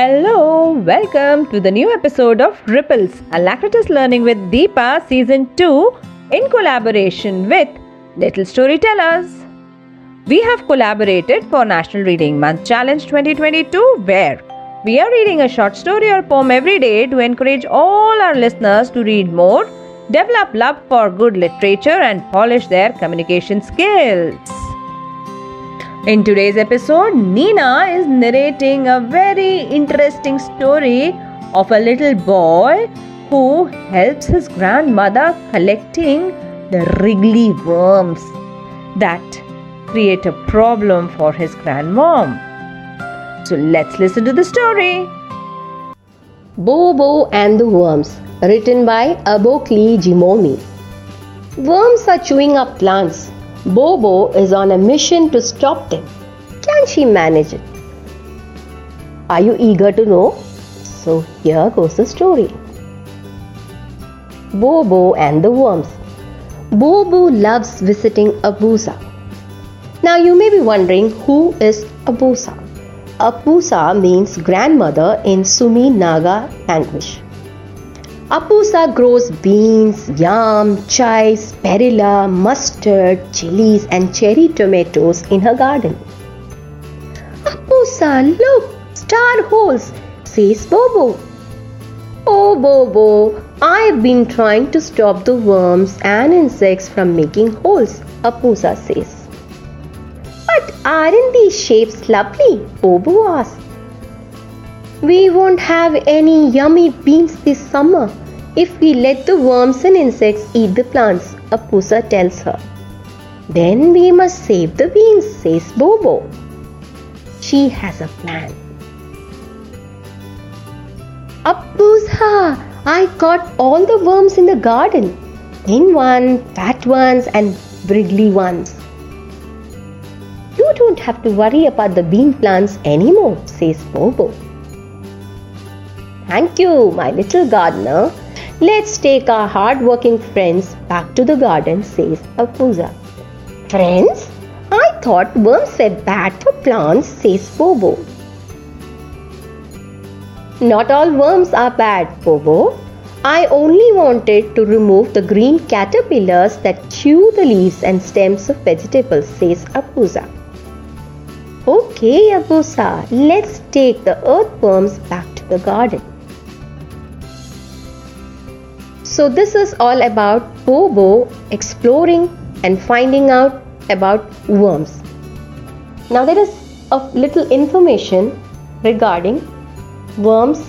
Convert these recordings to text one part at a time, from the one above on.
Hello, welcome to the new episode of Ripples, Alacritus Learning with Deepa Season 2 in collaboration with Little Storytellers. We have collaborated for National Reading Month Challenge 2022 where we are reading a short story or poem every day to encourage all our listeners to read more, develop love for good literature, and polish their communication skills. In today's episode, Nina is narrating a very interesting story of a little boy who helps his grandmother collecting the wriggly worms that create a problem for his grandmom. So let's listen to the story. Bobo and the Worms, written by Abokali Jimomi. Worms are chewing up plants. Bobo is on a mission to stop them. Can she manage it? Are you eager to know? So here goes the story. Bobo and the Worms. Bobo loves visiting Apusa. Now you may be wondering who is Apusa? Apusa means grandmother in Sumi Naga language. Apusa grows beans, yam, chives, perilla, mustard, chilies, and cherry tomatoes in her garden. Apusa, look, star holes, says Bobo. Oh, Bobo, I've been trying to stop the worms and insects from making holes, Apusa says. But aren't these shapes lovely? Bobo asks. We won't have any yummy beans this summer if we let the worms and insects eat the plants, Apusa tells her. Then we must save the beans, says Bobo. She has a plan. Apusa, I caught all the worms in the garden. Thin ones, fat ones, and wriggly ones. You don't have to worry about the bean plants anymore, says Bobo. Thank you, my little gardener. Let's take our hard-working friends back to the garden, says Apusa. Friends? I thought worms were bad for plants, says Bobo. Not all worms are bad, Bobo. I only wanted to remove the green caterpillars that chew the leaves and stems of vegetables, says Apusa. Okay, Apusa, let's take the earthworms back to the garden. So, this is all about Bobo exploring and finding out about worms. Now, there is a little information regarding worms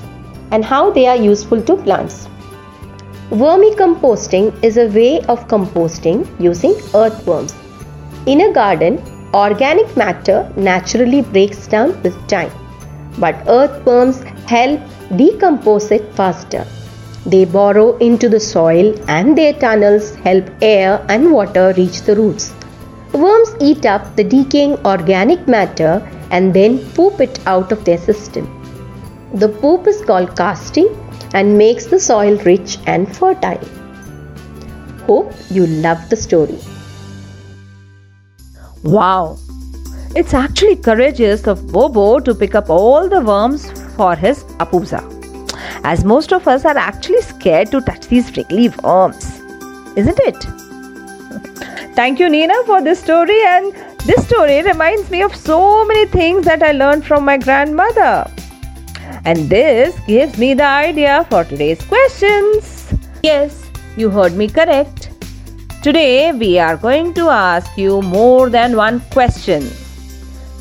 and how they are useful to plants. Vermicomposting is a way of composting using earthworms. In a garden, organic matter naturally breaks down with time, but earthworms help decompose it faster. They burrow into the soil and their tunnels help air and water reach the roots. Worms eat up the decaying organic matter and then poop it out of their system. The poop is called casting and makes the soil rich and fertile. Hope you love the story. Wow! It's actually courageous of Bobo to pick up all the worms for his Apusa. As most of us are actually scared to touch these wriggly worms. Isn't it? Thank you, Nina, for this story. And this story reminds me of so many things that I learned from my grandmother. And this gives me the idea for today's questions. Yes, you heard me correct. Today we are going to ask you more than one question.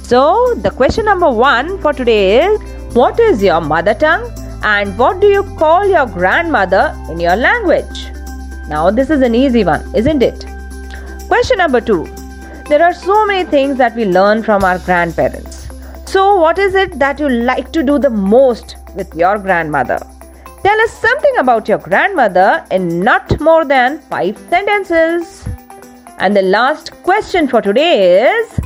So, the question number one for today is What is your mother tongue and what do you call your grandmother in your language? Now, this is an easy one, isn't it? Question number two There are so many things that we learn from our grandparents. So, what is it that you like to do the most with your grandmother? Tell us something about your grandmother in not more than five sentences. And the last question for today is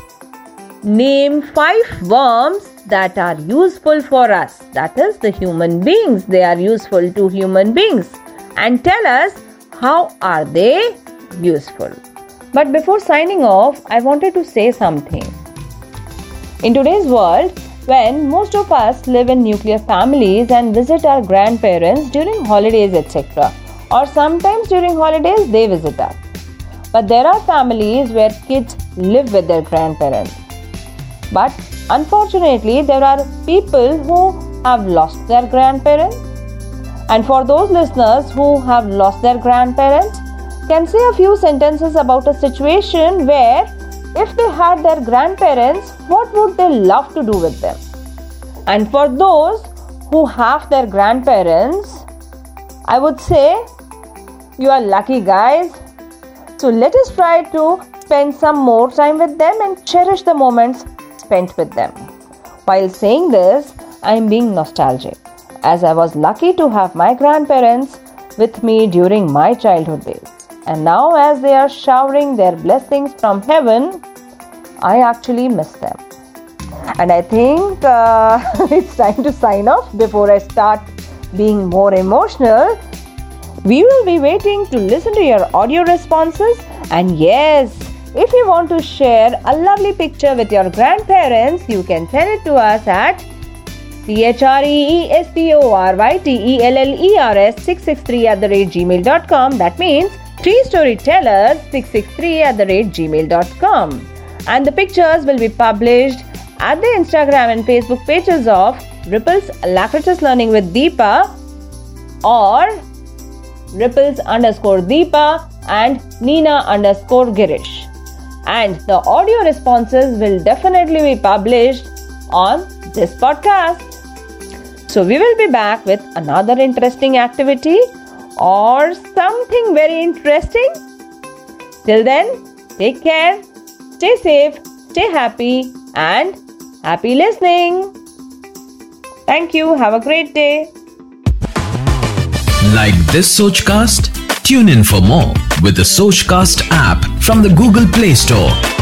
Name five worms that are useful for us. That is, the human beings. They are useful to human beings. And tell us how are they useful. But before signing off, I wanted to say something. In today's world, when most of us live in nuclear families and visit our grandparents during holidays, etc. Or sometimes during holidays they visit us. But there are families where kids live with their grandparents. But unfortunately, there are people who have lost their grandparents. And for those listeners who have lost their grandparents, can say a few sentences about a situation where if they had their grandparents, what would they love to do with them? And for those who have their grandparents, I would say you are lucky guys. So let us try to spend some more time with them and cherish the moments spent with them. While saying this, I am being nostalgic as I was lucky to have my grandparents with me during my childhood days. And now, as they are showering their blessings from heaven, I actually miss them. And I think uh, it's time to sign off before I start being more emotional. We will be waiting to listen to your audio responses. And yes, if you want to share a lovely picture with your grandparents, you can send it to us at C-H-R-E-E-S-T-O-R-Y-T-E-L-L-E-R-S 663 at the rate gmail.com. That means three storytellers 663 at the rate gmail.com. And the pictures will be published at the Instagram and Facebook pages of Ripples Lacrotus Learning with Deepa or Ripples underscore Deepa and Nina underscore Girish. And the audio responses will definitely be published on this podcast. So, we will be back with another interesting activity or something very interesting. Till then, take care, stay safe, stay happy, and happy listening. Thank you. Have a great day. Like this Sochcast? Tune in for more with the Sochcast app from the Google Play Store.